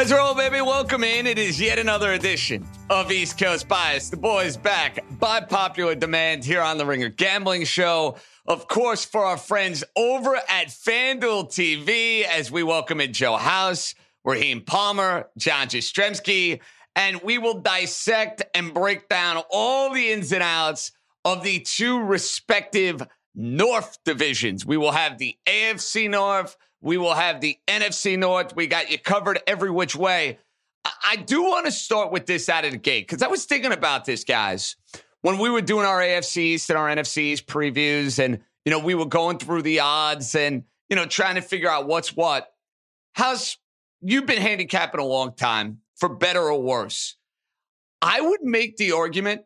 Let's roll, baby. Welcome in. It is yet another edition of East Coast Bias. The boys back by popular demand here on the Ringer Gambling Show. Of course, for our friends over at FanDuel TV, as we welcome in Joe House, Raheem Palmer, John Jastremski, and we will dissect and break down all the ins and outs of the two respective North divisions. We will have the AFC North we will have the NFC North. We got you covered every which way. I do want to start with this out of the gate because I was thinking about this, guys, when we were doing our AFCs and our NFCs previews, and you know we were going through the odds and you know trying to figure out what's what. How's you've been handicapping a long time, for better or worse? I would make the argument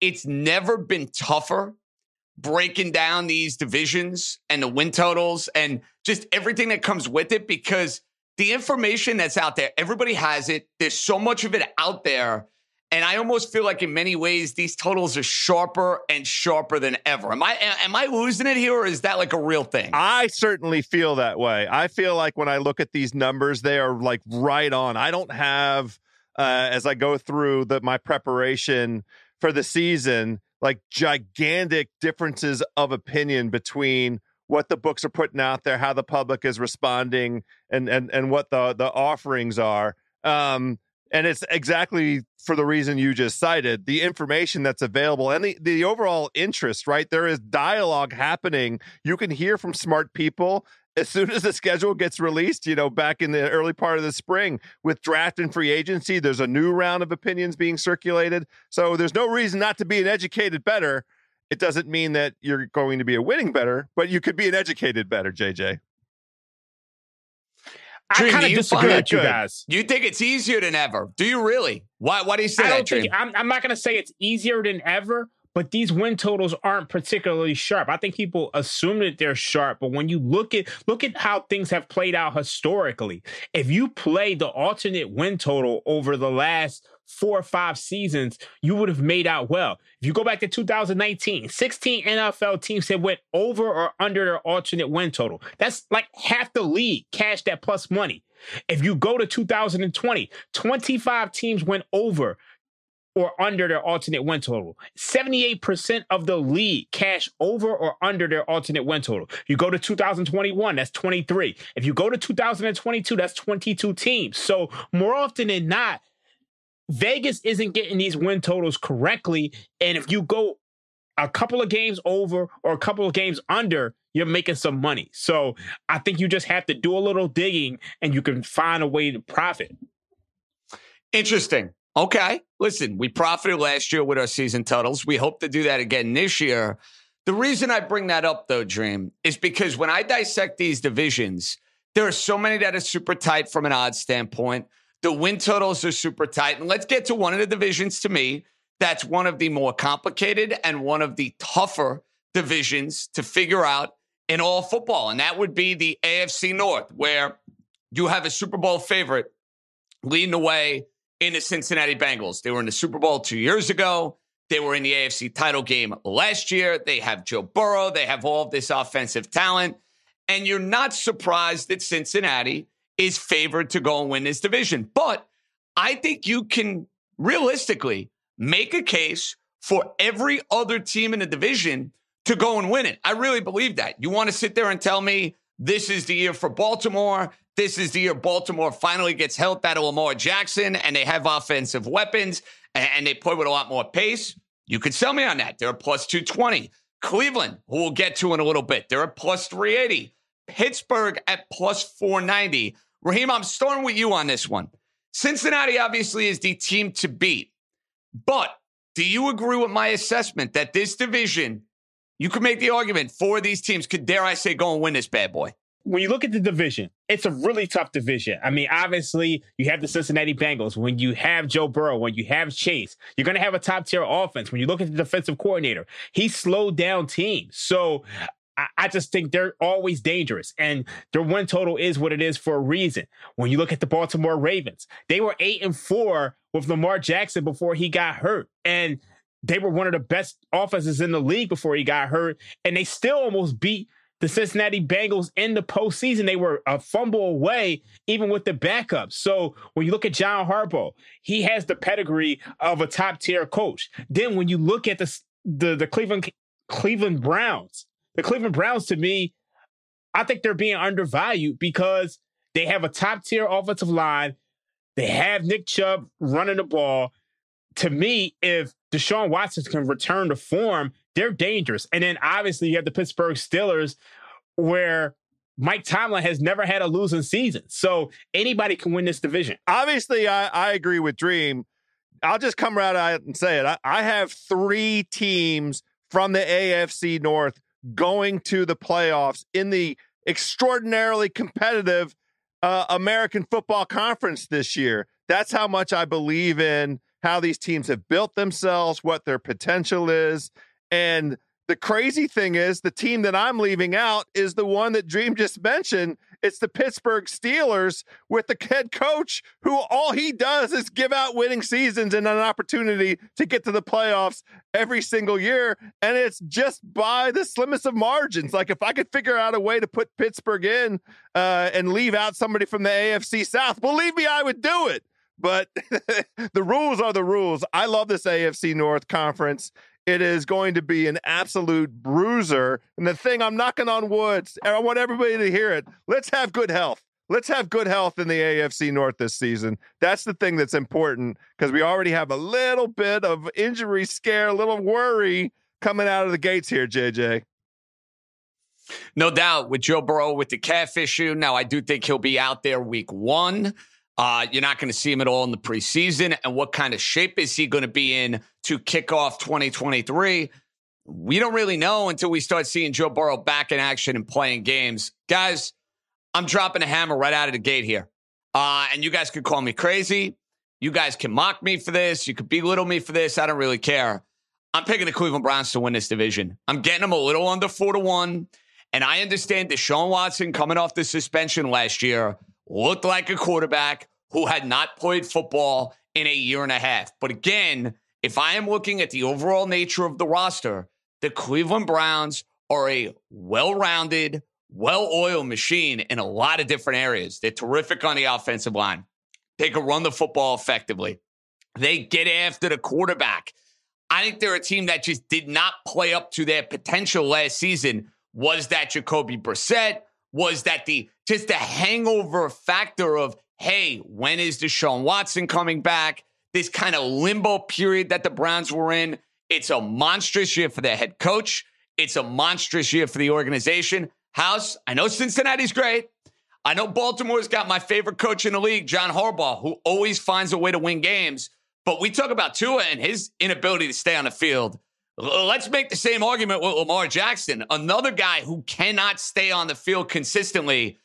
it's never been tougher breaking down these divisions and the win totals and just everything that comes with it because the information that's out there, everybody has it. There's so much of it out there. And I almost feel like in many ways these totals are sharper and sharper than ever. Am I am I losing it here or is that like a real thing? I certainly feel that way. I feel like when I look at these numbers, they are like right on. I don't have uh, as I go through the my preparation for the season, like gigantic differences of opinion between what the books are putting out there, how the public is responding, and and and what the the offerings are. Um, and it's exactly for the reason you just cited the information that's available and the, the overall interest right there is dialogue happening you can hear from smart people as soon as the schedule gets released, you know, back in the early part of the spring with draft and free agency, there's a new round of opinions being circulated. So there's no reason not to be an educated bettor. It doesn't mean that you're going to be a winning bettor, but you could be an educated bettor, JJ. I kind of disagree with you guys. You think it's easier than ever? Do you really? Why? Why do you say I that? Don't Dream? think, I'm, I'm not going to say it's easier than ever, but these win totals aren't particularly sharp. I think people assume that they're sharp, but when you look at look at how things have played out historically, if you play the alternate win total over the last four or five seasons, you would have made out well. If you go back to 2019, 16 NFL teams have went over or under their alternate win total. That's like half the league cashed that plus money. If you go to 2020, 25 teams went over or under their alternate win total. 78% of the league cash over or under their alternate win total. You go to 2021, that's 23. If you go to 2022, that's 22 teams. So more often than not, Vegas isn't getting these win totals correctly. And if you go a couple of games over or a couple of games under, you're making some money. So I think you just have to do a little digging and you can find a way to profit. Interesting. Okay. Listen, we profited last year with our season totals. We hope to do that again this year. The reason I bring that up, though, Dream, is because when I dissect these divisions, there are so many that are super tight from an odds standpoint. The win totals are super tight. And let's get to one of the divisions to me that's one of the more complicated and one of the tougher divisions to figure out in all football. And that would be the AFC North, where you have a Super Bowl favorite leading the way in the Cincinnati Bengals. They were in the Super Bowl two years ago. They were in the AFC title game last year. They have Joe Burrow. They have all of this offensive talent. And you're not surprised that Cincinnati is favored to go and win this division. But I think you can realistically make a case for every other team in the division to go and win it. I really believe that. You want to sit there and tell me this is the year for Baltimore. This is the year Baltimore finally gets help out of Lamar Jackson and they have offensive weapons and they play with a lot more pace. You could sell me on that. They're a plus 220. Cleveland, who we'll get to in a little bit, they're at plus 380. Pittsburgh at plus 490. Raheem, I'm starting with you on this one. Cincinnati obviously is the team to beat. But do you agree with my assessment that this division, you could make the argument for these teams could, dare I say, go and win this bad boy? When you look at the division, it's a really tough division. I mean, obviously, you have the Cincinnati Bengals. When you have Joe Burrow, when you have Chase, you're going to have a top tier offense. When you look at the defensive coordinator, he slowed down teams. So I, I just think they're always dangerous. And their win total is what it is for a reason. When you look at the Baltimore Ravens, they were eight and four with Lamar Jackson before he got hurt. And they were one of the best offenses in the league before he got hurt. And they still almost beat the Cincinnati Bengals in the postseason. They were a fumble away, even with the backup. So when you look at John Harbaugh, he has the pedigree of a top tier coach. Then when you look at the, the the Cleveland Cleveland Browns, the Cleveland Browns to me, I think they're being undervalued because they have a top tier offensive line. They have Nick Chubb running the ball. To me, if Deshaun Watson can return to form, they're dangerous. And then obviously you have the Pittsburgh Steelers, where Mike Tomlin has never had a losing season. So anybody can win this division. Obviously, I, I agree with Dream. I'll just come right out and say it. I, I have three teams from the AFC North going to the playoffs in the extraordinarily competitive uh, American Football Conference this year. That's how much I believe in how these teams have built themselves, what their potential is. And the crazy thing is, the team that I'm leaving out is the one that Dream just mentioned. It's the Pittsburgh Steelers with the head coach who all he does is give out winning seasons and an opportunity to get to the playoffs every single year. And it's just by the slimmest of margins. Like if I could figure out a way to put Pittsburgh in uh, and leave out somebody from the AFC South, believe me, I would do it but the rules are the rules. I love this AFC North conference. It is going to be an absolute bruiser. And the thing, I'm knocking on wood, I want everybody to hear it. Let's have good health. Let's have good health in the AFC North this season. That's the thing that's important because we already have a little bit of injury scare, a little worry coming out of the gates here, JJ. No doubt with Joe Burrow with the calf issue. Now, I do think he'll be out there week one. Uh, you're not going to see him at all in the preseason. And what kind of shape is he going to be in to kick off 2023? We don't really know until we start seeing Joe Burrow back in action and playing games. Guys, I'm dropping a hammer right out of the gate here. Uh, and you guys could call me crazy. You guys can mock me for this. You could belittle me for this. I don't really care. I'm picking the Cleveland Browns to win this division. I'm getting them a little under four to one. And I understand Deshaun Watson coming off the suspension last year looked like a quarterback who had not played football in a year and a half. But again, if I am looking at the overall nature of the roster, the Cleveland Browns are a well rounded, well oiled machine in a lot of different areas. They're terrific on the offensive line. They can run the football effectively. They get after the quarterback. I think they're a team that just did not play up to their potential last season. Was that Jacoby Brissett? Was that the just the hangover factor of, hey, when is Deshaun Watson coming back? This kind of limbo period that the Browns were in. It's a monstrous year for their head coach. It's a monstrous year for the organization. House, I know Cincinnati's great. I know Baltimore's got my favorite coach in the league, John Harbaugh, who always finds a way to win games. But we talk about Tua and his inability to stay on the field. Let's make the same argument with Lamar Jackson, another guy who cannot stay on the field consistently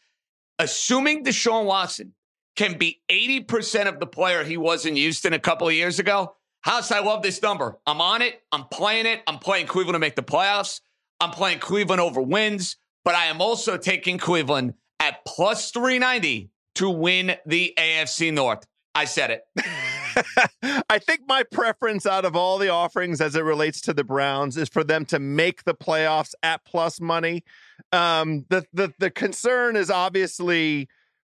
assuming Deshaun Watson can be 80% of the player he was in Houston a couple of years ago, House, I love this number. I'm on it. I'm playing it. I'm playing Cleveland to make the playoffs. I'm playing Cleveland over wins, but I am also taking Cleveland at plus 390 to win the AFC North. I said it. I think my preference out of all the offerings as it relates to the Browns is for them to make the playoffs at plus money. Um, the the the concern is obviously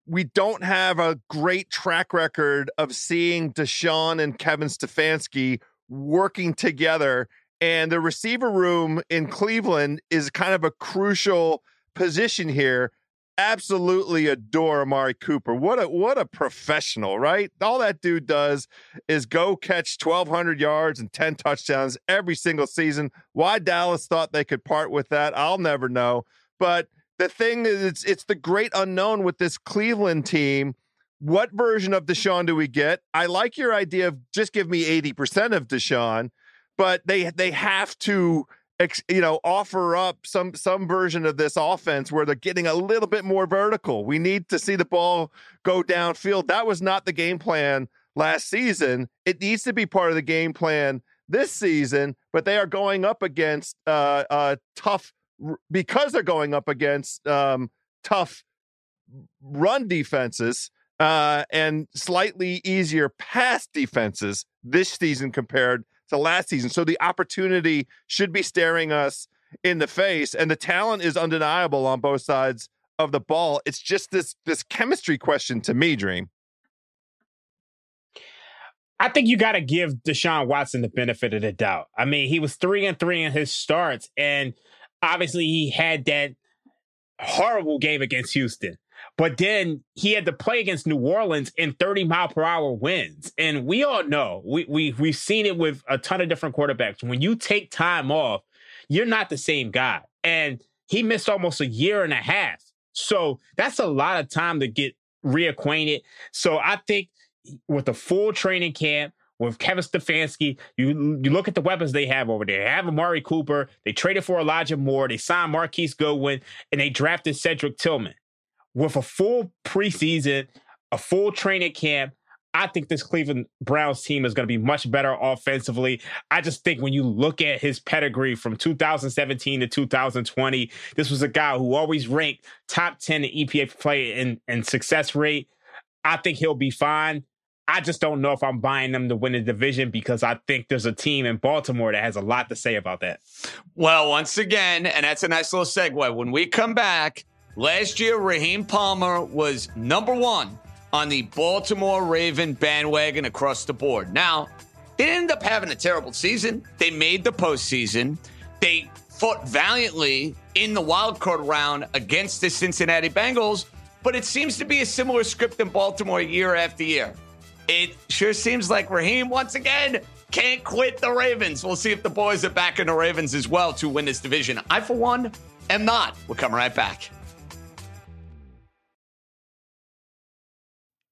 we don't have a great track record of seeing Deshaun and Kevin Stefanski working together. And the receiver room in Cleveland is kind of a crucial position here absolutely adore Amari Cooper. What a what a professional, right? All that dude does is go catch 1200 yards and 10 touchdowns every single season. Why Dallas thought they could part with that, I'll never know. But the thing is it's it's the great unknown with this Cleveland team. What version of Deshaun do we get? I like your idea of just give me 80% of Deshaun, but they they have to you know offer up some some version of this offense where they're getting a little bit more vertical. We need to see the ball go downfield. That was not the game plan last season. It needs to be part of the game plan this season, but they are going up against uh, uh, tough because they're going up against um, tough run defenses uh, and slightly easier pass defenses this season compared to last season. So the opportunity should be staring us in the face, and the talent is undeniable on both sides of the ball. It's just this this chemistry question to me, Dream. I think you got to give Deshaun Watson the benefit of the doubt. I mean, he was three and three in his starts, and obviously he had that horrible game against Houston. But then he had to play against New Orleans in 30 mile per hour winds. And we all know, we, we, we've seen it with a ton of different quarterbacks. When you take time off, you're not the same guy. And he missed almost a year and a half. So that's a lot of time to get reacquainted. So I think with a full training camp, with Kevin Stefanski, you you look at the weapons they have over there. They have Amari Cooper. They traded for Elijah Moore. They signed Marquise Goodwin, and they drafted Cedric Tillman. With a full preseason, a full training camp, I think this Cleveland Browns team is going to be much better offensively. I just think when you look at his pedigree from 2017 to 2020, this was a guy who always ranked top 10 in EPA play and, and success rate. I think he'll be fine. I just don't know if I'm buying them to win the division because I think there's a team in Baltimore that has a lot to say about that. Well, once again, and that's a nice little segue. When we come back, last year, Raheem Palmer was number one on the Baltimore Raven bandwagon across the board. Now, they didn't end up having a terrible season. They made the postseason. They fought valiantly in the wild card round against the Cincinnati Bengals, but it seems to be a similar script in Baltimore year after year. It sure seems like Raheem, once again, can't quit the Ravens. We'll see if the boys are back in the Ravens as well to win this division. I, for one, am not. We'll come right back.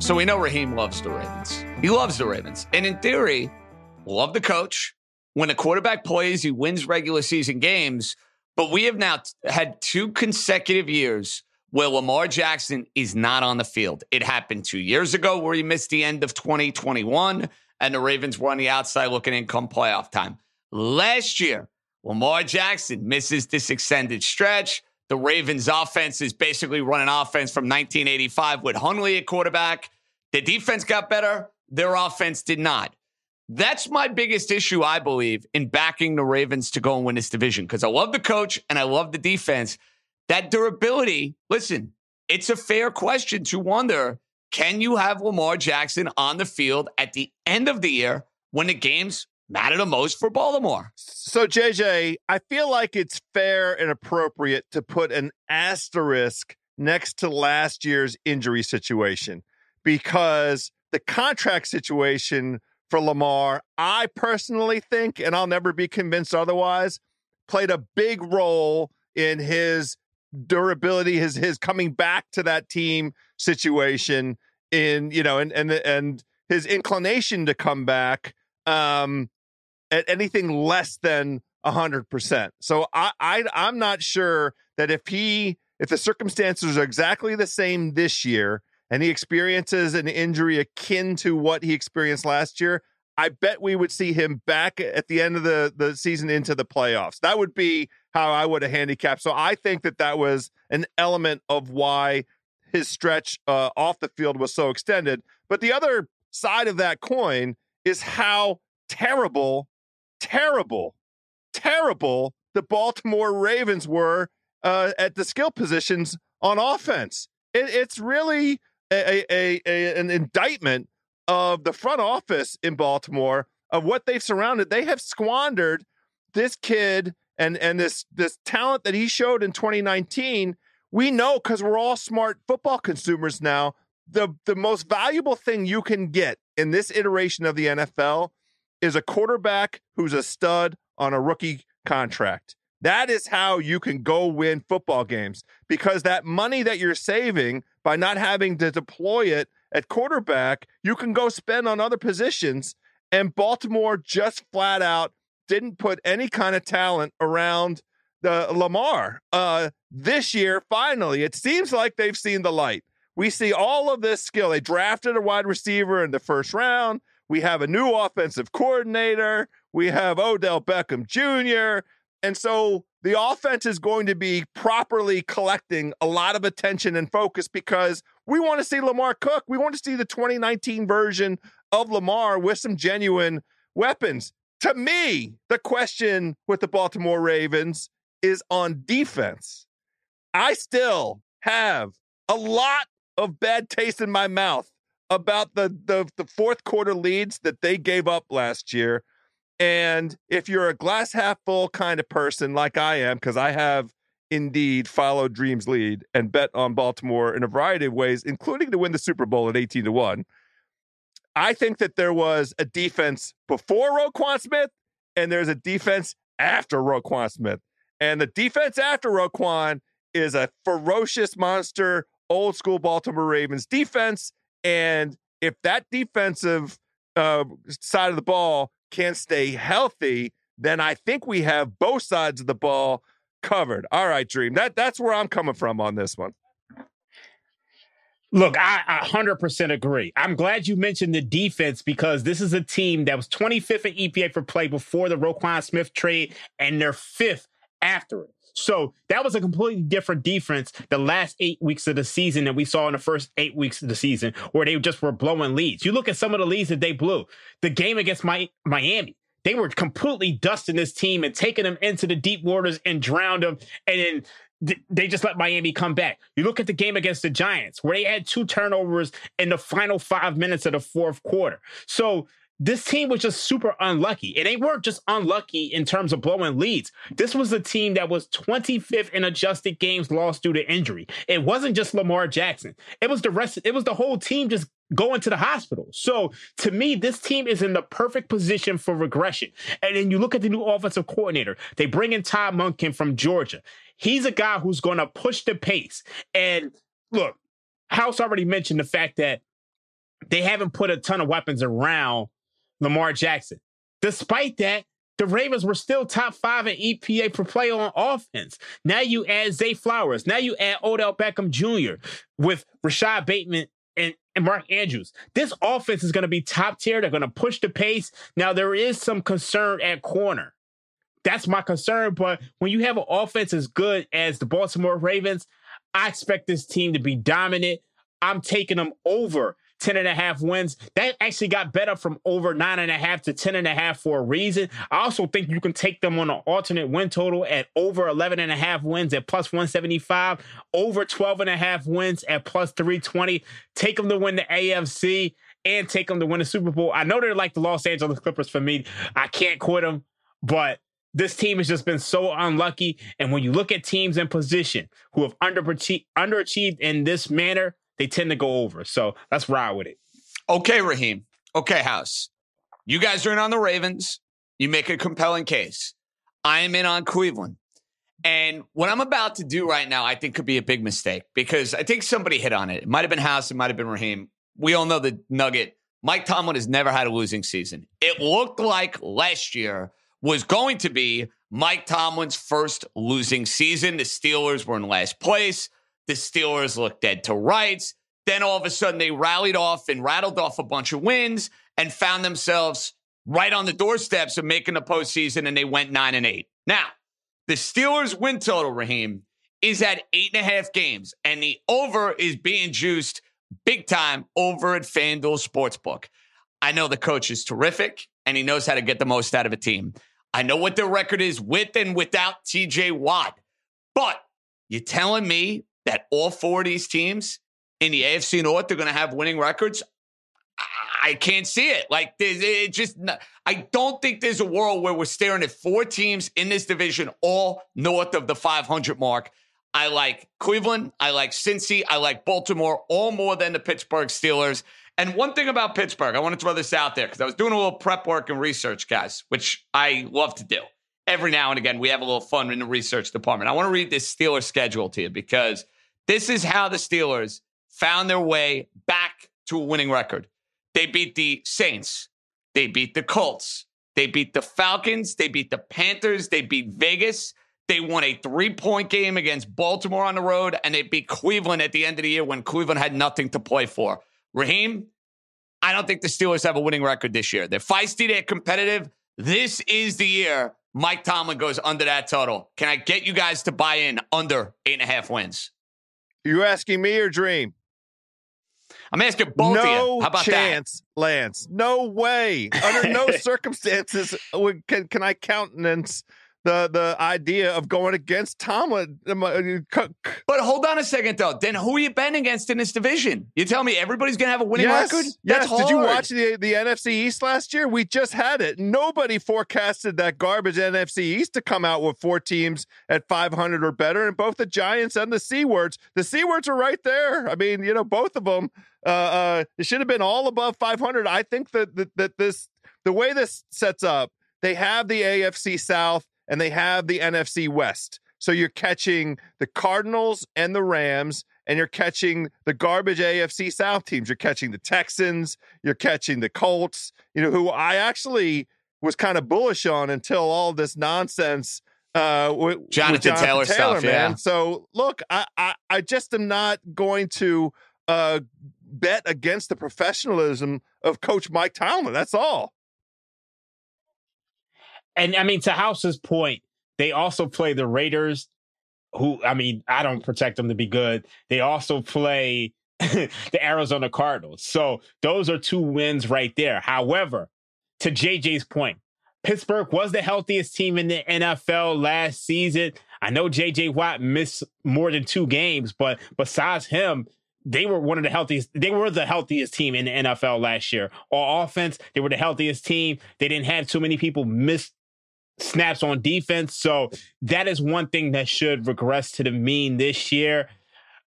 So we know Raheem loves the Ravens. He loves the Ravens. And in theory, love the coach. When a quarterback plays, he wins regular season games. But we have now t- had two consecutive years where Lamar Jackson is not on the field. It happened two years ago where he missed the end of 2021 and the Ravens were on the outside looking in come playoff time. Last year, Lamar Jackson misses this extended stretch. The Ravens offense is basically running offense from 1985 with Huntley at quarterback. The defense got better. Their offense did not. That's my biggest issue, I believe, in backing the Ravens to go and win this division because I love the coach and I love the defense. That durability, listen, it's a fair question to wonder can you have Lamar Jackson on the field at the end of the year when the games matter the most for Baltimore? So, JJ, I feel like it's fair and appropriate to put an asterisk next to last year's injury situation because the contract situation for Lamar, I personally think, and I'll never be convinced otherwise, played a big role in his durability, his his coming back to that team situation in you know and and and his inclination to come back um at anything less than a hundred percent. So I, I I'm not sure that if he if the circumstances are exactly the same this year and he experiences an injury akin to what he experienced last year, I bet we would see him back at the end of the, the season into the playoffs. That would be how I would have handicapped. So I think that that was an element of why his stretch uh, off the field was so extended. But the other side of that coin is how terrible, terrible, terrible the Baltimore Ravens were uh, at the skill positions on offense. It, it's really a, a, a, an indictment of the front office in Baltimore of what they've surrounded. They have squandered this kid and and this this talent that he showed in 2019 we know because we're all smart football consumers now. The the most valuable thing you can get in this iteration of the NFL is a quarterback who's a stud on a rookie contract. That is how you can go win football games because that money that you're saving by not having to deploy it at quarterback, you can go spend on other positions. And Baltimore just flat out didn't put any kind of talent around the Lamar. Uh, this year, finally, it seems like they've seen the light. We see all of this skill. They drafted a wide receiver in the first round. We have a new offensive coordinator. We have Odell Beckham Jr. And so the offense is going to be properly collecting a lot of attention and focus because we want to see Lamar cook. We want to see the 2019 version of Lamar with some genuine weapons. To me, the question with the Baltimore Ravens is on defense. I still have a lot of bad taste in my mouth about the, the, the fourth quarter leads that they gave up last year. And if you're a glass half full kind of person like I am, because I have indeed followed Dreams lead and bet on Baltimore in a variety of ways, including to win the Super Bowl at 18 to 1. I think that there was a defense before Roquan Smith and there's a defense after Roquan Smith. And the defense after Roquan is a ferocious monster, old school Baltimore Ravens defense. And if that defensive uh, side of the ball can't stay healthy, then I think we have both sides of the ball covered. All right, Dream. That that's where I'm coming from on this one. Look, I, I 100% agree. I'm glad you mentioned the defense because this is a team that was 25th in EPA for play before the Roquan Smith trade, and they're fifth after it. So that was a completely different defense the last eight weeks of the season that we saw in the first eight weeks of the season, where they just were blowing leads. You look at some of the leads that they blew. The game against my, Miami, they were completely dusting this team and taking them into the deep waters and drowned them. And then they just let Miami come back. You look at the game against the Giants, where they had two turnovers in the final five minutes of the fourth quarter. So this team was just super unlucky. And they weren't just unlucky in terms of blowing leads. This was a team that was 25th in adjusted games lost due to injury. It wasn't just Lamar Jackson. It was the rest, it was the whole team just going to the hospital. So to me, this team is in the perfect position for regression. And then you look at the new offensive coordinator. They bring in Todd Monken from Georgia. He's a guy who's going to push the pace. And look, House already mentioned the fact that they haven't put a ton of weapons around Lamar Jackson. Despite that, the Ravens were still top five in EPA per play on offense. Now you add Zay Flowers. Now you add Odell Beckham Jr. with Rashod Bateman and, and Mark Andrews. This offense is going to be top tier. They're going to push the pace. Now there is some concern at corner. That's my concern. But when you have an offense as good as the Baltimore Ravens, I expect this team to be dominant. I'm taking them over 10 and a half wins. That actually got better from over nine and a half to 10 and a half for a reason. I also think you can take them on an alternate win total at over 11 and a half wins at plus 175, over 12 and a half wins at plus 320. Take them to win the AFC and take them to win the Super Bowl. I know they're like the Los Angeles Clippers for me. I can't quit them, but this team has just been so unlucky. And when you look at teams in position who have underachieved in this manner, they tend to go over. So let's ride with it. Okay, Raheem. Okay, House. You guys are in on the Ravens. You make a compelling case. I am in on Cleveland. And what I'm about to do right now, I think could be a big mistake because I think somebody hit on it. It might have been House, it might have been Raheem. We all know the nugget. Mike Tomlin has never had a losing season. It looked like last year was going to be Mike Tomlin's first losing season. The Steelers were in last place. The Steelers looked dead to rights. Then all of a sudden they rallied off and rattled off a bunch of wins and found themselves right on the doorsteps of making the postseason and they went nine and eight. Now, the Steelers win total, Raheem, is at eight and a half games, and the over is being juiced big time over at FanDuel Sportsbook. I know the coach is terrific and he knows how to get the most out of a team. I know what their record is with and without TJ Watt. But you're telling me that all four of these teams in the AFC North they're going to have winning records? I can't see it. Like, it just, I don't think there's a world where we're staring at four teams in this division, all north of the 500 mark. I like Cleveland. I like Cincy. I like Baltimore all more than the Pittsburgh Steelers. And one thing about Pittsburgh, I want to throw this out there because I was doing a little prep work and research, guys, which I love to do. Every now and again, we have a little fun in the research department. I want to read this Steelers schedule to you because this is how the Steelers found their way back to a winning record. They beat the Saints, they beat the Colts, they beat the Falcons, they beat the Panthers, they beat Vegas. They won a three point game against Baltimore on the road, and they beat Cleveland at the end of the year when Cleveland had nothing to play for. Raheem, I don't think the Steelers have a winning record this year. They're feisty, they're competitive. This is the year Mike Tomlin goes under that total. Can I get you guys to buy in under eight and a half wins? You asking me or Dream? I'm asking both no of you. How about chance, that? Lance. No way. Under no circumstances uh, can can I countenance the the idea of going against Tomlin. Uh, but hold on a second though. Then who are you betting against in this division? You tell me everybody's going to have a winning yes, record? That's yes. Hard. Did you watch the the NFC East last year? We just had it. Nobody forecasted that garbage NFC East to come out with four teams at 500 or better, and both the Giants and the Seawards. The Seawards are right there. I mean, you know, both of them. Uh, uh, it should have been all above 500. I think that, that that this the way this sets up, they have the AFC South and they have the NFC West. So you're catching the Cardinals and the Rams, and you're catching the garbage AFC South teams. You're catching the Texans, you're catching the Colts, you know, who I actually was kind of bullish on until all this nonsense uh with Jonathan, with Jonathan Taylor, Taylor stuff, man. Yeah. So look, I, I I just am not going to uh bet against the professionalism of Coach Mike Tomlin. That's all. And I mean, to House's point, they also play the Raiders, who, I mean, I don't protect them to be good. They also play the Arizona Cardinals. So those are two wins right there. However, to JJ's point, Pittsburgh was the healthiest team in the NFL last season. I know JJ Watt missed more than two games, but besides him, they were one of the healthiest. They were the healthiest team in the NFL last year. On offense, they were the healthiest team. They didn't have too many people miss snaps on defense. So that is one thing that should regress to the mean this year.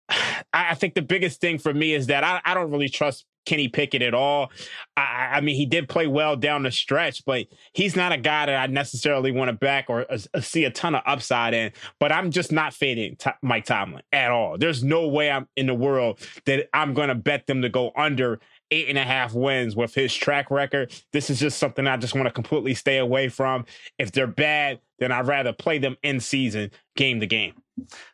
I, think the biggest thing for me is that I, I don't really trust Kenny Pickett at all. I, I, mean, he did play well down the stretch, but he's not a guy that I necessarily want to back or uh, see a ton of upside in. But I'm just not fading t- Mike Tomlin at all. There's no way I'm in the world that I'm going to bet them to go under eight and a half wins with his track record. This is just something I just want to completely stay away from. If they're bad, then I'd rather play them in season, game to game.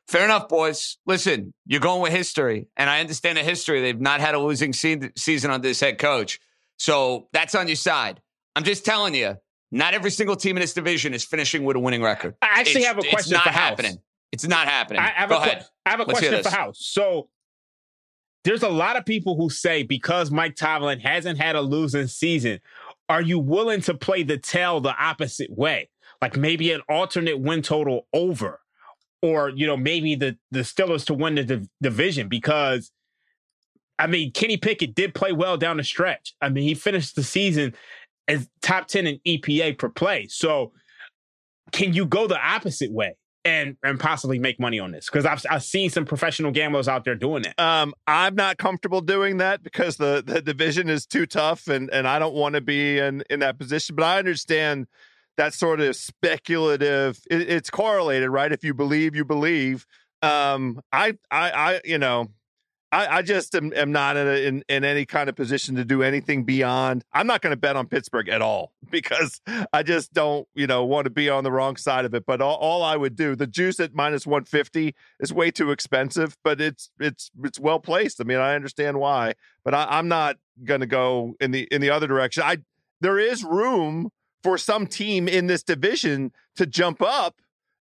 Fair enough, boys. Listen, you're going with history, and I understand the history. They've not had a losing se- season under this head coach. So that's on your side. I'm just telling you, not every single team in this division is finishing with a winning record. I actually it's, have a question it's not for happening. House. It's not happening. I have Go a, ahead. I have a Let's question for House. So there's a lot of people who say because Mike Tomlin hasn't had a losing season, are you willing to play the tail the opposite way? Like maybe an alternate win total over, or you know maybe the the Steelers to win the div- division because. I mean, Kenny Pickett did play well down the stretch. I mean, he finished the season as top 10 in EPA per play. So, can you go the opposite way? And and possibly make money on this because I've I've seen some professional gamblers out there doing it. Um, I'm not comfortable doing that because the the division is too tough, and and I don't want to be in in that position. But I understand that sort of speculative. It, it's correlated, right? If you believe, you believe. Um, I I I you know I, I just am, am not in, a, in, in any kind of position to do anything beyond. I'm not going to bet on Pittsburgh at all because I just don't, you know, want to be on the wrong side of it. But all, all I would do, the juice at minus 150 is way too expensive, but it's it's it's well placed. I mean, I understand why, but I, I'm not going to go in the in the other direction. I there is room for some team in this division to jump up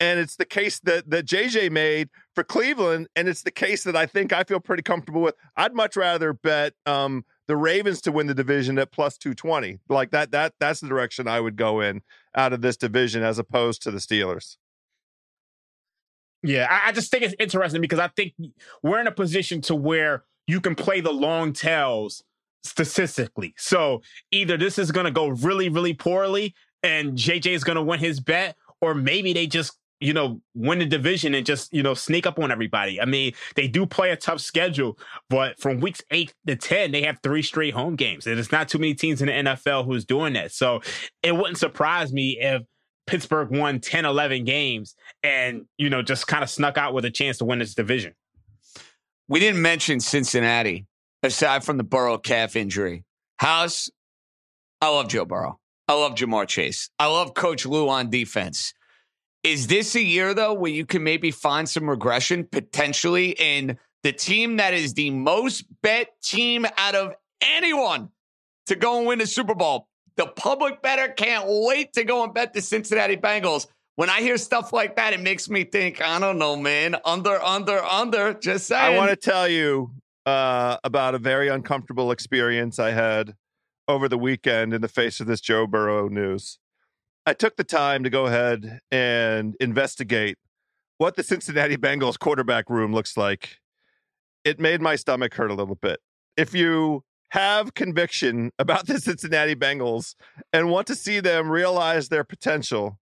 and it's the case that that JJ made for Cleveland, and it's the case that I think I feel pretty comfortable with. I'd much rather bet um, the Ravens to win the division at plus two twenty. Like that that that's the direction I would go in out of this division as opposed to the Steelers. Yeah, I, I just think it's interesting because I think we're in a position to where you can play the long tails statistically. So either this is going to go really, really poorly and JJ is going to win his bet, or maybe they just you know, win the division and just, you know, sneak up on everybody. I mean, they do play a tough schedule, but from weeks eight to 10, they have three straight home games. And it's not too many teams in the NFL who's doing that. So it wouldn't surprise me if Pittsburgh won 10, 11 games and, you know, just kind of snuck out with a chance to win this division. We didn't mention Cincinnati, aside from the Burrow calf injury. House, I love Joe Burrow. I love Ja'Marr Chase. I love Coach Lou on defense. Is this a year, though, where you can maybe find some regression potentially in the team that is the most bet team out of anyone to go and win the Super Bowl? The public bettor can't wait to go and bet the Cincinnati Bengals. When I hear stuff like that, it makes me think, I don't know, man. Under, under, under. Just saying. I want to tell you uh, about a very uncomfortable experience I had over the weekend in the face of this Joe Burrow news. I took the time to go ahead and investigate what the Cincinnati Bengals quarterback room looks like. It made my stomach hurt a little bit. If you have conviction about the Cincinnati Bengals and want to see them realize their potential,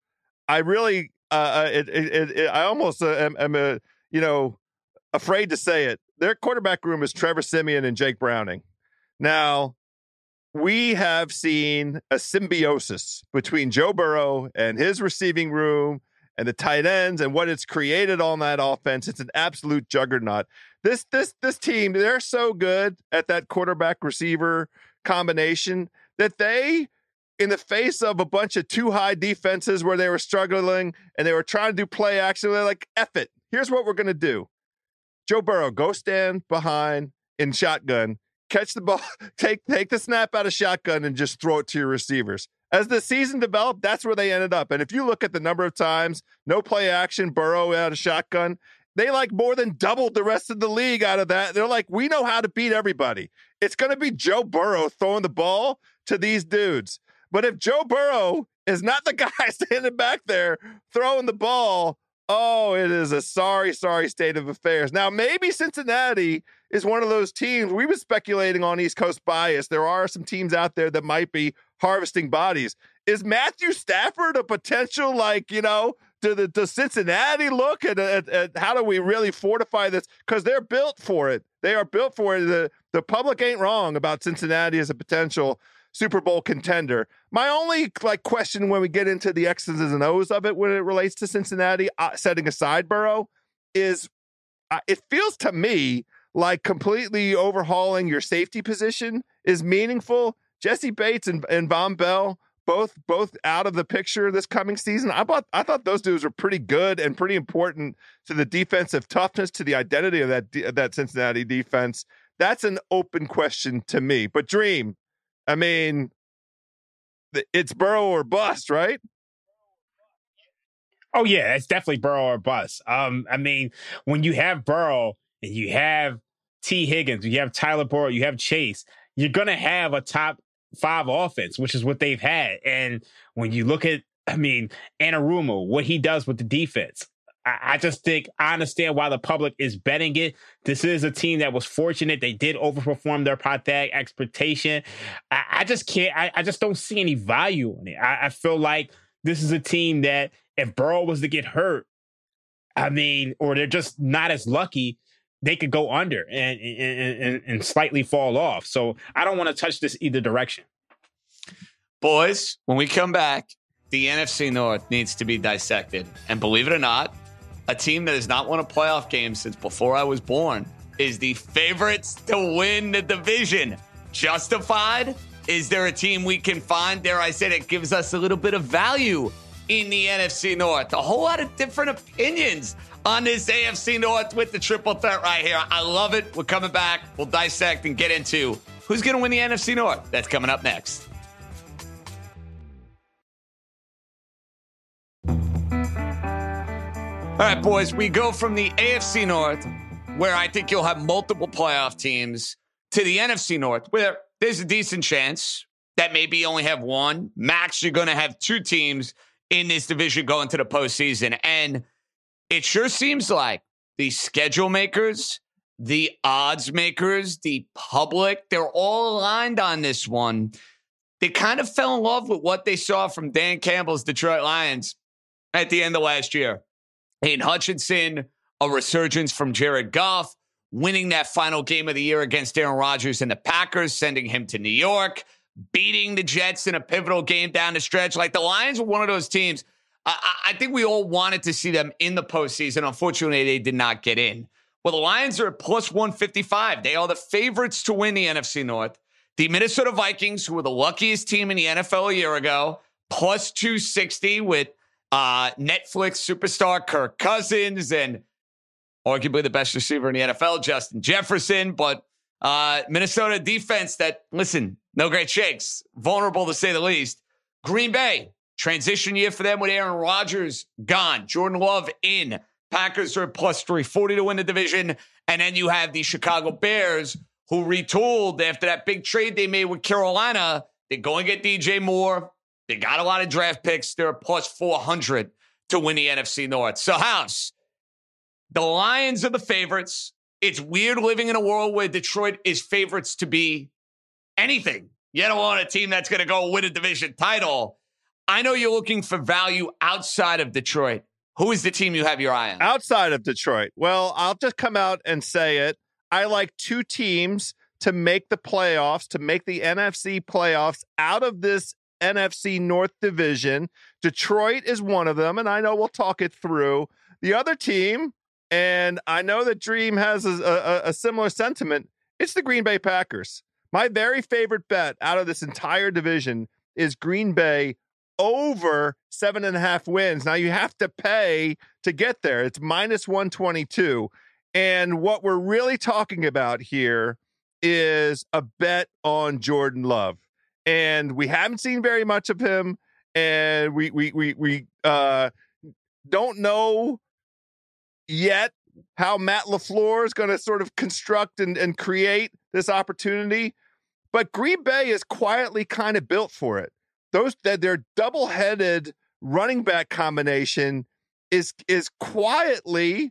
I really, uh, uh it, it, it, I almost uh, am, am a, you know, afraid to say it. Their quarterback room is Trevor Siemian and Jake Browning. Now, we have seen a symbiosis between Joe Burrow and his receiving room and the tight ends and what it's created on that offense. It's an absolute juggernaut. This this this team, they're so good at that quarterback receiver combination that they in the face of a bunch of too high defenses where they were struggling and they were trying to do play action, they're like, F it. Here's what we're gonna do. Joe Burrow, go stand behind in shotgun catch the ball, take take the snap out of shotgun and just throw it to your receivers. As the season developed, that's where they ended up. And if you look at the number of times, no play action, Burrow out of shotgun, they like more than doubled the rest of the league out of that. They're like, we know how to beat everybody. It's going to be Joe Burrow throwing the ball to these dudes. But if Joe Burrow is not the guy standing back there throwing the ball, oh, it is a sorry, sorry state of affairs. Now, maybe Cincinnati is one of those teams. We've been speculating on East Coast bias. There are some teams out there that might be harvesting bodies. Is Matthew Stafford a potential, like, you know, to the to Cincinnati look at, at, at how do we really fortify this? Because they're built for it. They are built for it. The, the public ain't wrong about Cincinnati as a potential Super Bowl contender. My only like question when we get into the X's and O's of it when it relates to Cincinnati, uh, setting aside Burrow, is uh, it feels to me like completely overhauling your safety position is meaningful. Jessie Bates and, and Vonn Bell both both out of the picture this coming season. I thought I thought those dudes were pretty good and pretty important to the defensive toughness, to the identity of that that Cincinnati defense. That's an open question to me. But Dream, I mean, it's Burrow or bust, right? Oh yeah, it's definitely Burrow or bust. Um, I mean, when you have Burrow and you have Tee Higgins, you have Tyler Boyd, you have Chase, you're going to have a top five offense, which is what they've had. And when you look at, I mean, Anarumo, what he does with the defense, I, just think I understand why the public is betting it. This is a team that was fortunate. They did overperform their Pythag expectation. I, I, just can't, I, I, just don't see any value in it. I, I feel like this is a team that if Burrow was to get hurt, I mean, or they're just not as lucky, they could go under and, and, and, and slightly fall off. So I don't want to touch this either direction. Boys, when we come back, the NFC North needs to be dissected. And believe it or not, a team that has not won a playoff game since before I was born is the favorites to win the division. Justified? Is there a team we can find, There, I said it gives us a little bit of value in the NFC North? A whole lot of different opinions on this AFC North with the triple threat right here. I love it. We're coming back. We'll dissect and get into who's going to win the NFC North. That's coming up next. All right, boys, we go from the AFC North, where I think you'll have multiple playoff teams, to the NFC North, where there's a decent chance that maybe you only have one. Max, you're going to have two teams in this division going to the postseason. And it sure seems like the schedule makers, the odds makers, the public, they're all aligned on this one. They kind of fell in love with what they saw from Dan Campbell's Detroit Lions at the end of last year. Aidan Hutchinson, a resurgence from Jared Goff, winning that final game of the year against Aaron Rodgers and the Packers, sending him to New York, beating the Jets in a pivotal game down the stretch. Like the Lions were one of those teams. I, I think we all wanted to see them in the postseason. Unfortunately, they did not get in. Well, the Lions are at plus 155. They are the favorites to win the NFC North. The Minnesota Vikings, who were the luckiest team in the NFL a year ago, plus 260 with uh, Netflix superstar Kirk Cousins and arguably the best receiver in the NFL, Justin Jefferson. But uh, Minnesota defense that, listen, no great shakes, vulnerable to say the least. Green Bay, transition year for them with Aaron Rodgers gone, Jordan Love in. Packers are plus 340 to win the division. And then you have the Chicago Bears, who retooled after that big trade they made with Carolina. They go and get DJ Moore. They got a lot of draft picks. They're plus 400 to win the NFC North. So, House, the Lions are the favorites. It's weird living in a world where Detroit is favorites to be anything. You don't want a team that's going to go win a division title. I know you're looking for value outside of Detroit. Who is the team you have your eye on? Outside of Detroit. Well, I'll just come out and say it. I like two teams to make the playoffs, to make the NFC playoffs out of this NFC North division. Detroit is one of them, and I know we'll talk it through. The other team, and I know that Dream has a, a, a similar sentiment, it's the Green Bay Packers. My very favorite bet out of this entire division is Green Bay over seven and a half wins. Now you have to pay to get there. It's minus 122. And what we're really talking about here is a bet on Jordan Love. And we haven't seen very much of him. And we we we we uh don't know yet how Matt LaFleur is going to sort of construct and, and create this opportunity. But Green Bay is quietly kind of built for it those that their double-headed running back combination is is quietly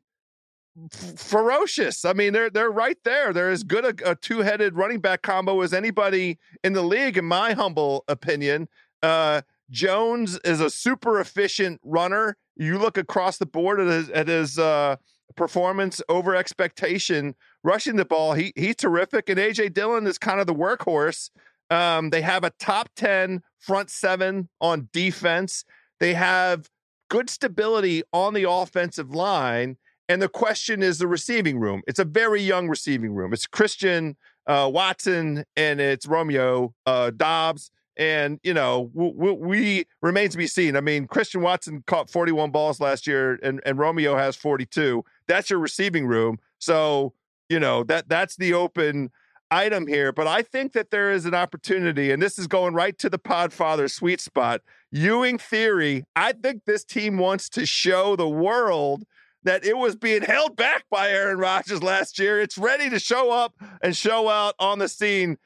f- ferocious. I mean, they're they're right there. They're as good a, a, two-headed running back combo as anybody in the league, in my humble opinion. Uh, Jones is a super efficient runner. You look across the board at his, at his uh, performance over expectation rushing the ball. He he's terrific, and AJ Dillon is kind of the workhorse. Um, they have a top 10 front seven on defense. They have good stability on the offensive line. And the question is the receiving room. It's a very young receiving room. It's Christian uh, Watson and it's Romeo uh, Doubs. And, you know, we, we, remains to be seen. I mean, Christian Watson caught 41 balls last year and, and Romeo has 42. That's your receiving room. So, you know, that that's the open item here, but I think that there is an opportunity, and this is going right to the Podfather sweet spot. Ewing theory. I think this team wants to show the world that it was being held back by Aaron Rodgers last year. It's ready to show up and show out on the scene.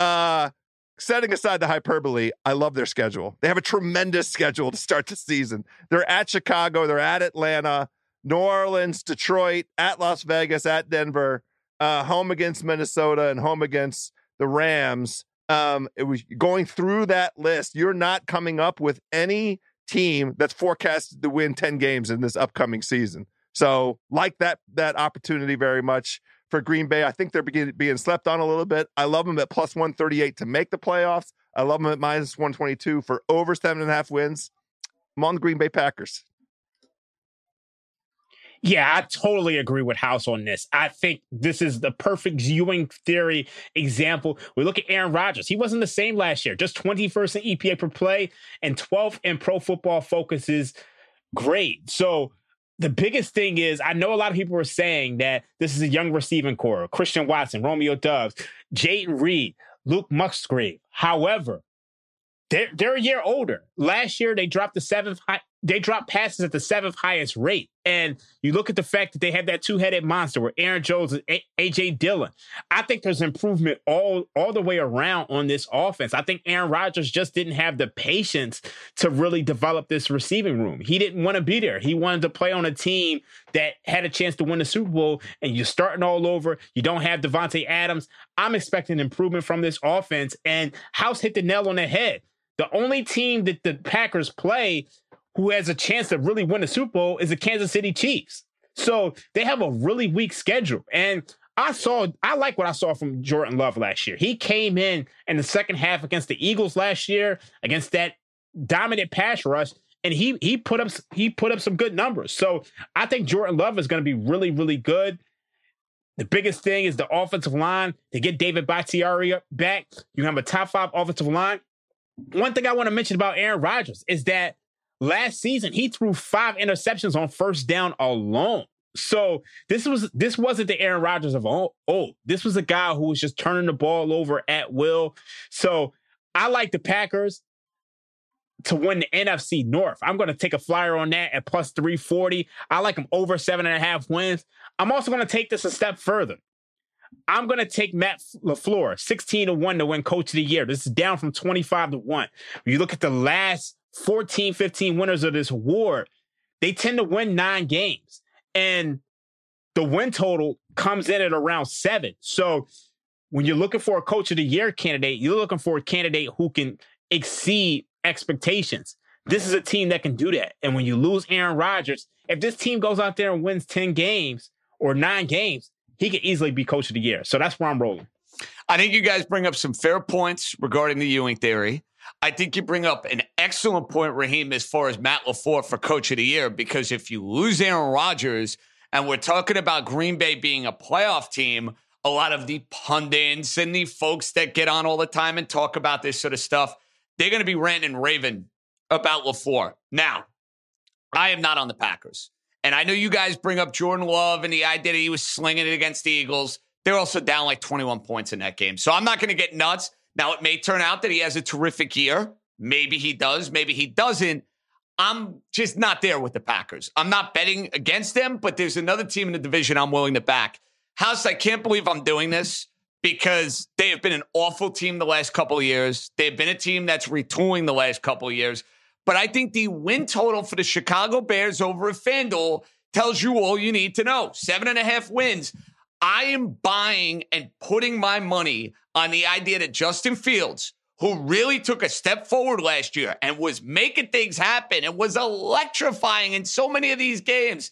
Uh, setting aside the hyperbole, I love their schedule. They have a tremendous schedule to start the season. They're at Chicago, they're at Atlanta, New Orleans, Detroit, at Las Vegas, at Denver uh, home against Minnesota and home against the Rams. Um, it was going through that list. You're not coming up with any team that's forecasted to win 10 games in this upcoming season. So, like that that opportunity very much for Green Bay. I think they're being slept on a little bit. I love them at plus 138 to make the playoffs. I love them at minus 122 for over seven and a half wins. I'm on the Green Bay Packers. Yeah, I totally agree with House on this. I think this is the perfect Ewing theory example. We look at Aaron Rodgers. He wasn't the same last year, just 21st in EPA per play and 12th in pro football focuses grade. So the biggest thing is I know a lot of people are saying that this is a young receiving core, Christian Watson, Romeo Doubs, Jayden Reed, Luke Musgrave. However, they're, they're a year older. Last year, they dropped the seventh high, they drop passes at the seventh highest rate. And you look at the fact that they have that two-headed monster where Aaron Jones and AJ Dillon. I think there's improvement all all the way around on this offense. I think Aaron Rodgers just didn't have the patience to really develop this receiving room. He didn't want to be there. He wanted to play on a team that had a chance to win the Super Bowl, and you're starting all over. You don't have Davante Adams. I'm expecting improvement from this offense. And House hit the nail on the head. The only team that the Packers play who has a chance to really win the Super Bowl is the Kansas City Chiefs. So they have a really weak schedule. And I saw, I like what I saw from Jordan Love last year. He came in in the second half against the Eagles last year, against that dominant pass rush, and he he put up he put up some good numbers. So I think Jordan Love is going to be really really good. The biggest thing is the offensive line. To get David Bakhtiari back, you have a top five offensive line. One thing I want to mention about Aaron Rodgers is that last season he threw five interceptions on first down alone. So this was this wasn't the Aaron Rodgers of old. This was a guy who was just turning the ball over at will. So I like the Packers to win the NFC North. I'm going to take a flyer on that at plus 340. I like them over seven and a half wins. I'm also going to take this a step further. I'm going to take Matt LaFleur, 16 to 1 to win coach of the year. This is down from 25 to 1. When you look at the last 14, 15 winners of this award, they tend to win nine games. And the win total comes in at around seven. So when you're looking for a coach of the year candidate, you're looking for a candidate who can exceed expectations. This is a team that can do that. And when you lose Aaron Rodgers, if this team goes out there and wins 10 games or nine games, he could easily be coach of the year. So that's where I'm rolling. I think you guys bring up some fair points regarding the Ewing theory. I think you bring up an excellent point, Raheem, as far as Matt LaFleur for coach of the year, because if you lose Aaron Rodgers, and we're talking about Green Bay being a playoff team, a lot of the pundits and the folks that get on all the time and talk about this sort of stuff, they're going to be ranting and raving about LaFleur. Now, I am not on the Packers. And I know you guys bring up Jordan Love and the idea that he was slinging it against the Eagles. They're also down like 21 points in that game. So I'm not going to get nuts. Now, it may turn out that he has a terrific year. Maybe he does. Maybe he doesn't. I'm just not there with the Packers. I'm not betting against them, but there's another team in the division I'm willing to back. House, I can't believe I'm doing this because they have been an awful team the last couple of years. They've been a team that's retooling the last couple of years. But I think the win total for the Chicago Bears over a FanDuel tells you all you need to know. Seven and a half wins. I am buying and putting my money on the idea that Justin Fields, who really took a step forward last year and was making things happen and was electrifying in so many of these games,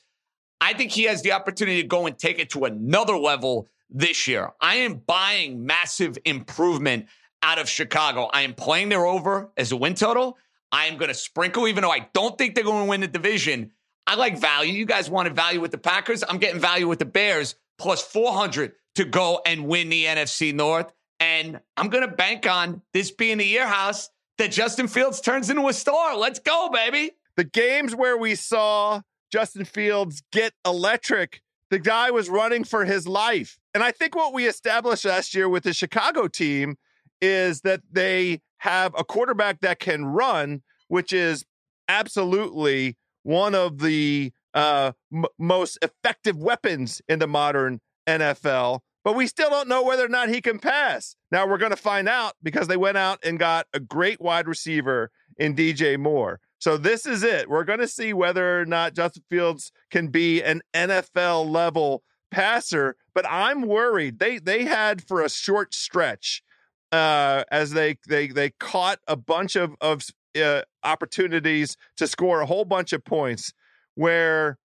I think he has the opportunity to go and take it to another level this year. I am buying massive improvement out of Chicago. I am playing their over as a win total. I am going to sprinkle, even though I don't think they're going to win the division. I like value. You guys wanted value with the Packers. I'm getting value with the Bears plus 400 to go and win the NFC North. And I'm going to bank on this being the year house that Justin Fields turns into a star. Let's go, baby. The games where we saw Justin Fields get electric, the guy was running for his life. And I think what we established last year with the Chicago team is that they have a quarterback that can run, which is absolutely one of the uh, m- most effective weapons in the modern NFL. But we still don't know whether or not he can pass. Now we're going to find out because they went out and got a great wide receiver in DJ Moore. So this is it. We're going to see whether or not Justin Fields can be an NFL level passer. But I'm worried. They they had for a short stretch uh, as they they they caught a bunch of of uh, opportunities to score a whole bunch of points where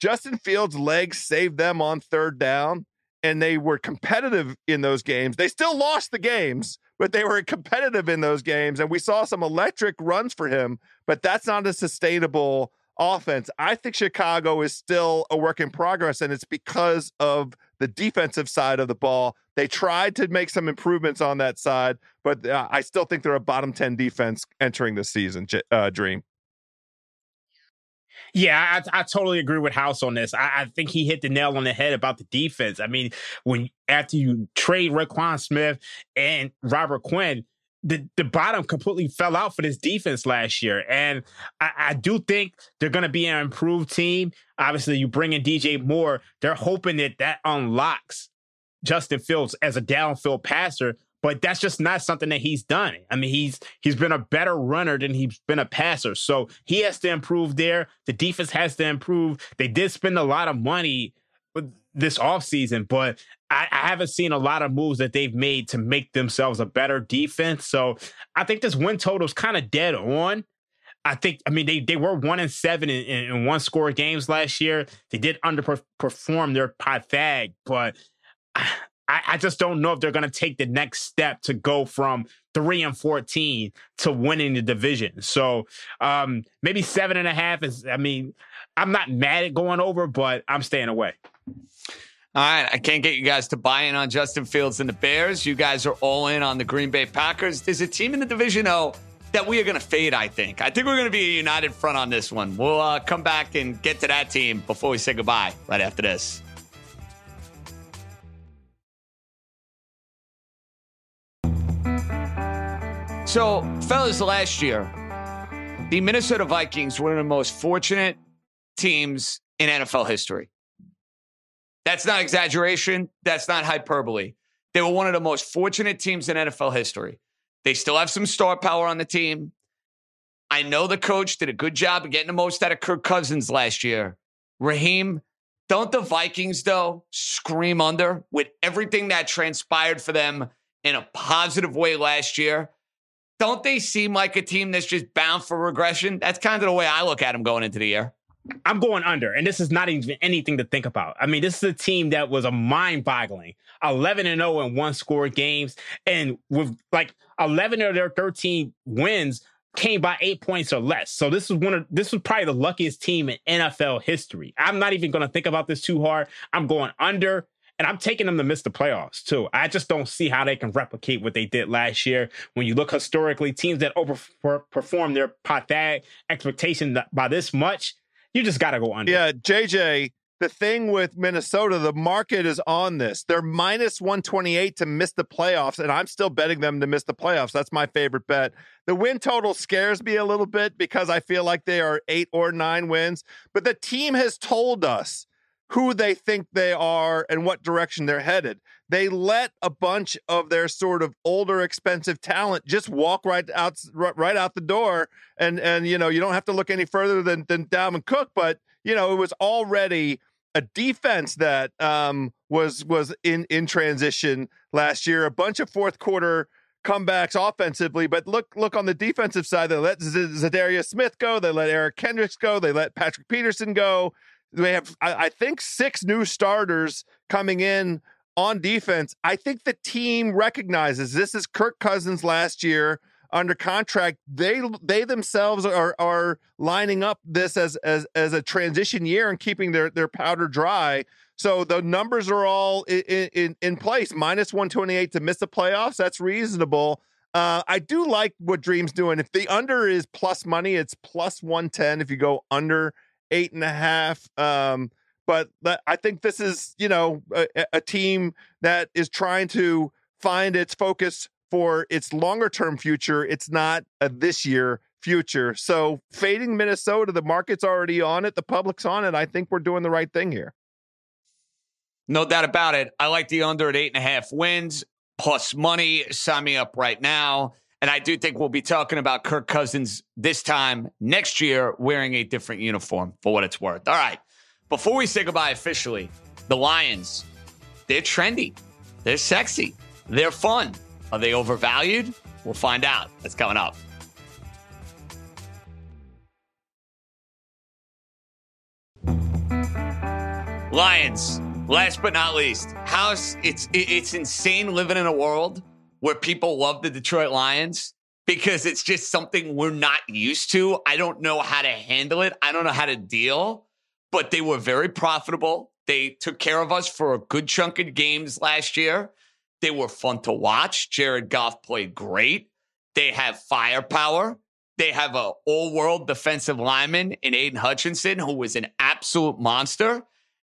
Justin Fields' legs saved them on third down and they were competitive in those games. They still lost the games, but they were competitive in those games. And we saw some electric runs for him, but that's not a sustainable offense. I think Chicago is still a work in progress, and it's because of the defensive side of the ball. They tried to make some improvements on that side, but uh, I still think they're a bottom 10 defense entering the season, uh, Dream. Yeah, I, I, totally agree with House on this. I, I, think he hit the nail on the head about the defense. I mean, when after you trade Roquan Smith and Robert Quinn, the, the bottom completely fell out for this defense last year. And I, I do think they're going to be an improved team. Obviously, you bring in DJ Moore, they're hoping that that unlocks Justin Fields as a downfield passer. But that's just not something that he's done. I mean, he's he's been a better runner than he's been a passer. So he has to improve there. The defense has to improve. They did spend a lot of money uh, this offseason, but I, I, haven't seen a lot of moves that they've made to make themselves a better defense. So I think this win total is kind of dead on. I think, I mean, they, they were one and seven in, in one score games last year. They did underperform their Pythag, but I, I just don't know if they're going to take the next step to go from three and 14 to winning the division. So um, maybe seven and a half is, I mean, I'm not mad at going over, but I'm staying away. All right, I can't get you guys to buy in on Justin Fields and the Bears. You guys are all in on the Green Bay Packers. There's a team in the division, though, that we are going to fade, I think. I think we're going to be a united front on this one. We'll uh, come back and get to that team before we say goodbye right after this. So, fellas, last year, the Minnesota Vikings were one of the most fortunate teams in NFL history. That's not exaggeration. That's not hyperbole. They were one of the most fortunate teams in NFL history. They still have some star power on the team. I know the coach did a good job of getting the most out of Kirk Cousins last year. Raheem, don't the Vikings, though, scream under with everything that transpired for them in a positive way last year? Don't they seem like a team that's just bound for regression? That's kind of the way I look at them going into the year. I'm going under, and this is not even anything to think about. I mean, this is a team that was a mind-boggling 11 and 0 in one score games, and with like 11 of their 13 wins came by eight points or less. So this is one of this was probably the luckiest team in NFL history. I'm not even going to think about this too hard. I'm going under. And I'm taking them to miss the playoffs too. I just don't see how they can replicate what they did last year. When you look historically, teams that overperform their Pythag expectation by this much, you just got to go under. Yeah, JJ, the thing with Minnesota, the market is on this. They're minus 128 to miss the playoffs, and I'm still betting them to miss the playoffs. That's my favorite bet. The win total scares me a little bit because I feel like they are eight or nine wins, but the team has told us who they think they are and what direction they're headed. They let a bunch of their sort of older, expensive talent just walk right out, right out the door, and and you know you don't have to look any further than than Dalvin Cook, but you know it was already a defense that um, was was in in transition last year. A bunch of fourth quarter comebacks offensively, but look look on the defensive side. They let Z- Za'Darius Smith go. They let Eric Kendricks go. They let Patrick Peterson go. They have, I, I think, six new starters coming in on defense. I think the team recognizes this is Kirk Cousins last year under contract. They they themselves are are lining up this as as as a transition year and keeping their their powder dry. So the numbers are all in in, in place. Minus one twenty eight to miss the playoffs. That's reasonable. Uh, I do like what Dream's doing. If the under is plus money, it's plus one ten. If you go under eight and a half. Um, but I think this is, you know, a, a team that is trying to find its focus for its longer term future. It's not a this year future. So fading Minnesota, the market's already on it, the public's on it. I think we're doing the right thing here. No doubt about it. I like the under at eight and a half wins plus money. Sign me up right now. And I do think we'll be talking about Kirk Cousins this time next year wearing a different uniform for what it's worth. All right. Before we say goodbye officially, the Lions, they're trendy, they're sexy, they're fun. Are they overvalued? We'll find out. That's coming up. Lions, last but not least, house. It's it's insane living in a world where people love the Detroit Lions because it's just something we're not used to. I don't know how to handle it. I don't know how to deal, but they were very profitable. They took care of us for a good chunk of games last year. They were fun to watch. Jared Goff played great. They have firepower. They have a all-world defensive lineman in Aidan Hutchinson, who was an absolute monster.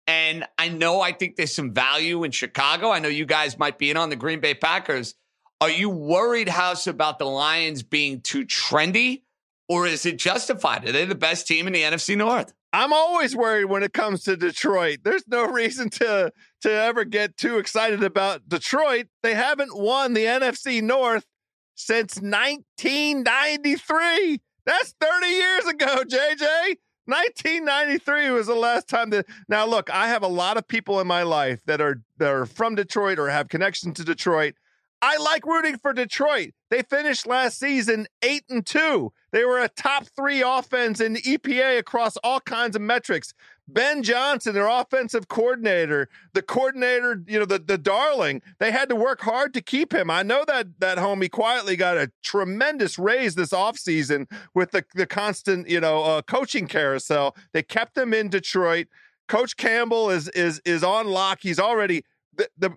And I know I think there's some value in Chicago. I know you guys might be in on the Green Bay Packers. Are you worried, House, about the Lions being too trendy, or is it justified? Are they the best team in the NFC North? I'm always worried when it comes to Detroit. There's no reason to to ever get too excited about Detroit. They haven't won the NFC North since 1993. That's 30 years ago, JJ. 1993 was the last time that Now look, I have a lot of people in my life that are that are from Detroit or have connection to Detroit. I like rooting for Detroit. They finished last season 8 and 2. They were a top 3 offense in EPA across all kinds of metrics. Ben Johnson, their offensive coordinator, the coordinator, you know, the, the darling, they had to work hard to keep him. I know that that homie quietly got a tremendous raise this offseason with the, the constant, you know, uh, coaching carousel. They kept him in Detroit. Coach Campbell is is is on lock. He's already the, the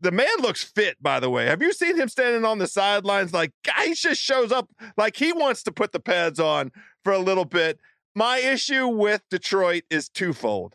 the man looks fit, by the way. Have you seen him standing on the sidelines? Like, guy just shows up like he wants to put the pads on for a little bit. My issue with Detroit is twofold.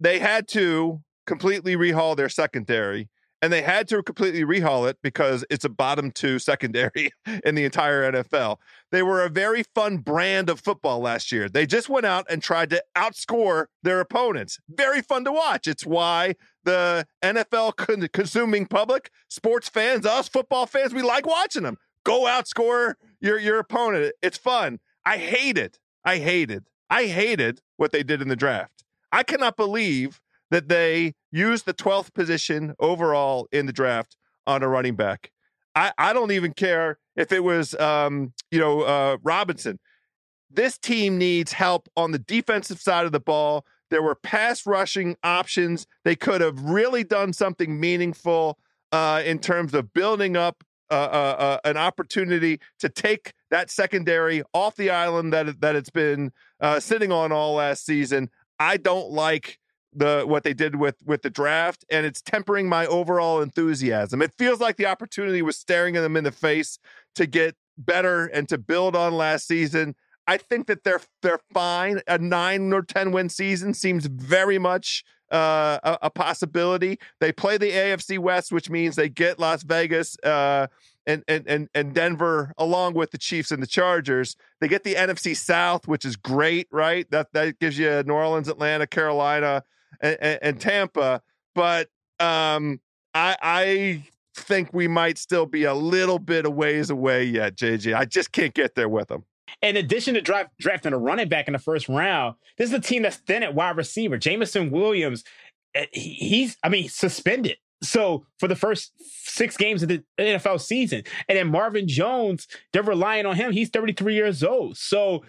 They had to completely rehaul their secondary, and they had to completely rehaul it because it's a bottom two secondary in the entire NFL. They were a very fun brand of football last year. They just went out and tried to outscore their opponents. Very fun to watch. It's why the NFL con- consuming public, sports fans, us football fans, we like watching them. Go outscore your your opponent. It's fun. I hate it. I hated. I hated what they did in the draft. I cannot believe that they used the 12th position overall in the draft on a running back. I, I don't even care if it was, um, you know, uh, Robinson. This team needs help on the defensive side of the ball. There were pass rushing options. They could have really done something meaningful uh, in terms of building up uh, uh, uh, an opportunity to take that secondary off the island that that it's been uh, sitting on all last season. I don't like the what they did with with the draft, and it's tempering my overall enthusiasm. It feels like the opportunity was staring them in the face to get better and to build on last season. I think that they're they're fine. A nine or ten win season seems very much uh, a, a, possibility. They play the AFC West, which means they get Las Vegas uh, and, and and and Denver along with the Chiefs and the Chargers. They get the NFC South, which is great, right? That that gives you New Orleans, Atlanta, Carolina, and, and, and Tampa. But um, I I think we might still be a little bit of ways away yet, JJ. I just can't get there with them. In addition to draft, drafting a running back in the first round, this is a team that's thin at wide receiver. Jameson Williams, eh, he's, I mean, suspended. So for the first six games of the NFL season, and then Marvin Jones, they're relying on him. He's 33 years old. So,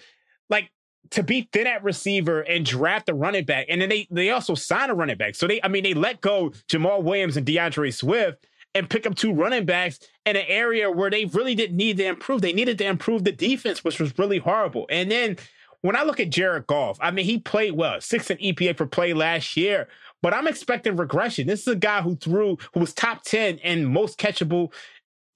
like, to be thin at receiver and draft a running back, and then they they also sign a running back. So they, I mean, they let go Jamaal Williams and D'Andre Swift and pick up two running backs in an area where they really didn't need to improve. They needed to improve the defense, which was really horrible. And then when I look at Jared Goff, I mean, he played well, six in EPA per play last year, but I'm expecting regression. This is a guy who threw, who was top 10 in most catchable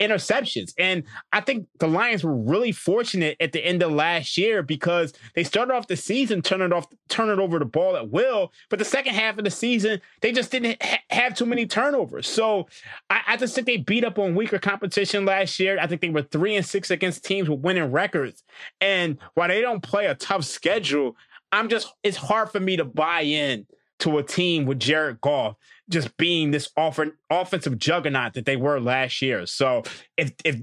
interceptions. And I think the Lions were really fortunate at the end of last year because they started off the season turning off turning over the ball at will, but the second half of the season they just didn't ha- have too many turnovers. So I, I, just think they beat up on weaker competition last year. I think they were three and six against teams with winning records. And while they don't play a tough schedule, I'm just it's hard for me to buy in to a team with Jared Goff just being this off- offensive juggernaut that they were last year. So if if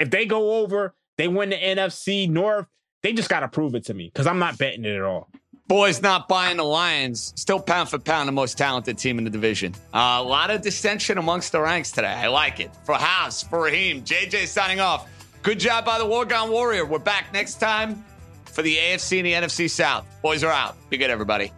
if they go over, they win the NFC North, they just got to prove it to me because I'm not betting it at all. Boys not buying the Lions. Still pound for pound the most talented team in the division. Uh, a lot of dissension amongst the ranks today. I like it. For House, for Raheem, JJ signing off. Good job by the Wargon Warrior. We're back next time for the AFC and the NFC South. Boys are out. Be good, everybody.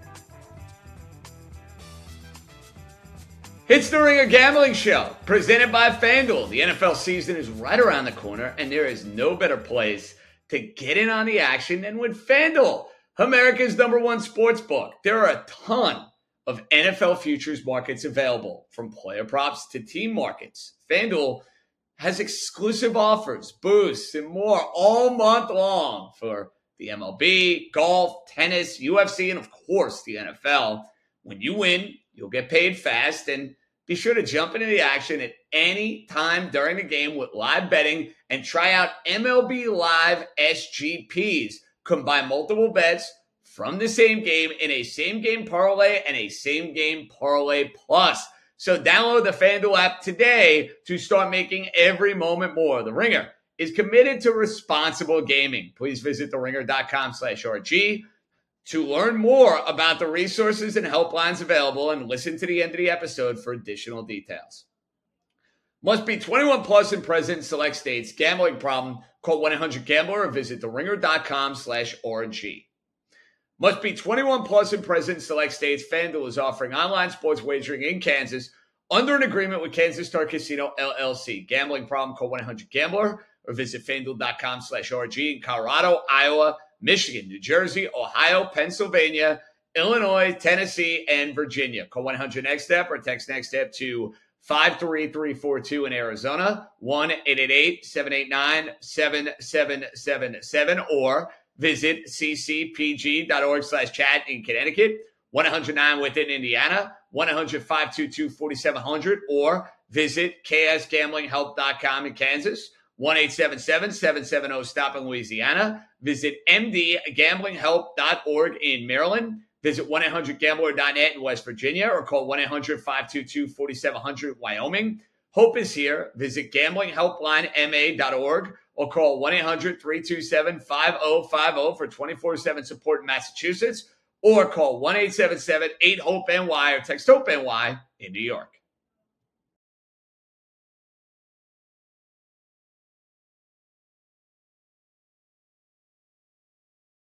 It's the Ringer Gambling Show, presented by FanDuel. The NFL season is right around the corner, and there is no better place to get in on the action than with FanDuel, America's number one sports book. There are a ton of NFL futures markets available, from player props to team markets. FanDuel has exclusive offers, boosts, and more all month long for the MLB, golf, tennis, UFC, and of course the NFL. When you win, You'll get paid fast and be sure to jump into the action at any time during the game with live betting and try out MLB Live SGPs. Combine multiple bets from the same game in a same game parlay and a same game parlay plus. So download the FanDuel app today to start making every moment more. The Ringer is committed to responsible gaming. Please visit theringer.com slash RG to learn more about the resources and helplines available and listen to the end of the episode for additional details. Must be 21 plus and present in select states. Gambling problem? Call 1-800-GAMBLER or visit theringer.com slash RG. Must be 21 plus and present in select states. FanDuel is offering online sports wagering in Kansas under an agreement with Kansas Star Casino LLC. Gambling problem? Call 1-800-GAMBLER or visit FanDuel.com slash RG in Colorado, Iowa, Michigan, New Jersey, Ohio, Pennsylvania, Illinois, Tennessee, and Virginia. Call 1-800-NEXT-STEP or text NEXT-STEP to 53342 in Arizona, 1 789 7777, or visit ccpg.org slash chat in Connecticut, 109 within Indiana, 100 522 4700, or visit ksgamblinghelp.com in Kansas, 1 770 stop in Louisiana. Visit mdgamblinghelp.org in Maryland. Visit 1-800-GAMBLER.net in West Virginia or call 1-800-522-4700 Wyoming. Hope is here. Visit gamblinghelplinema.org or call 1-800-327-5050 for 24-7 support in Massachusetts or call 1-877-8-HOPE-NY or text HOPE-NY in New York.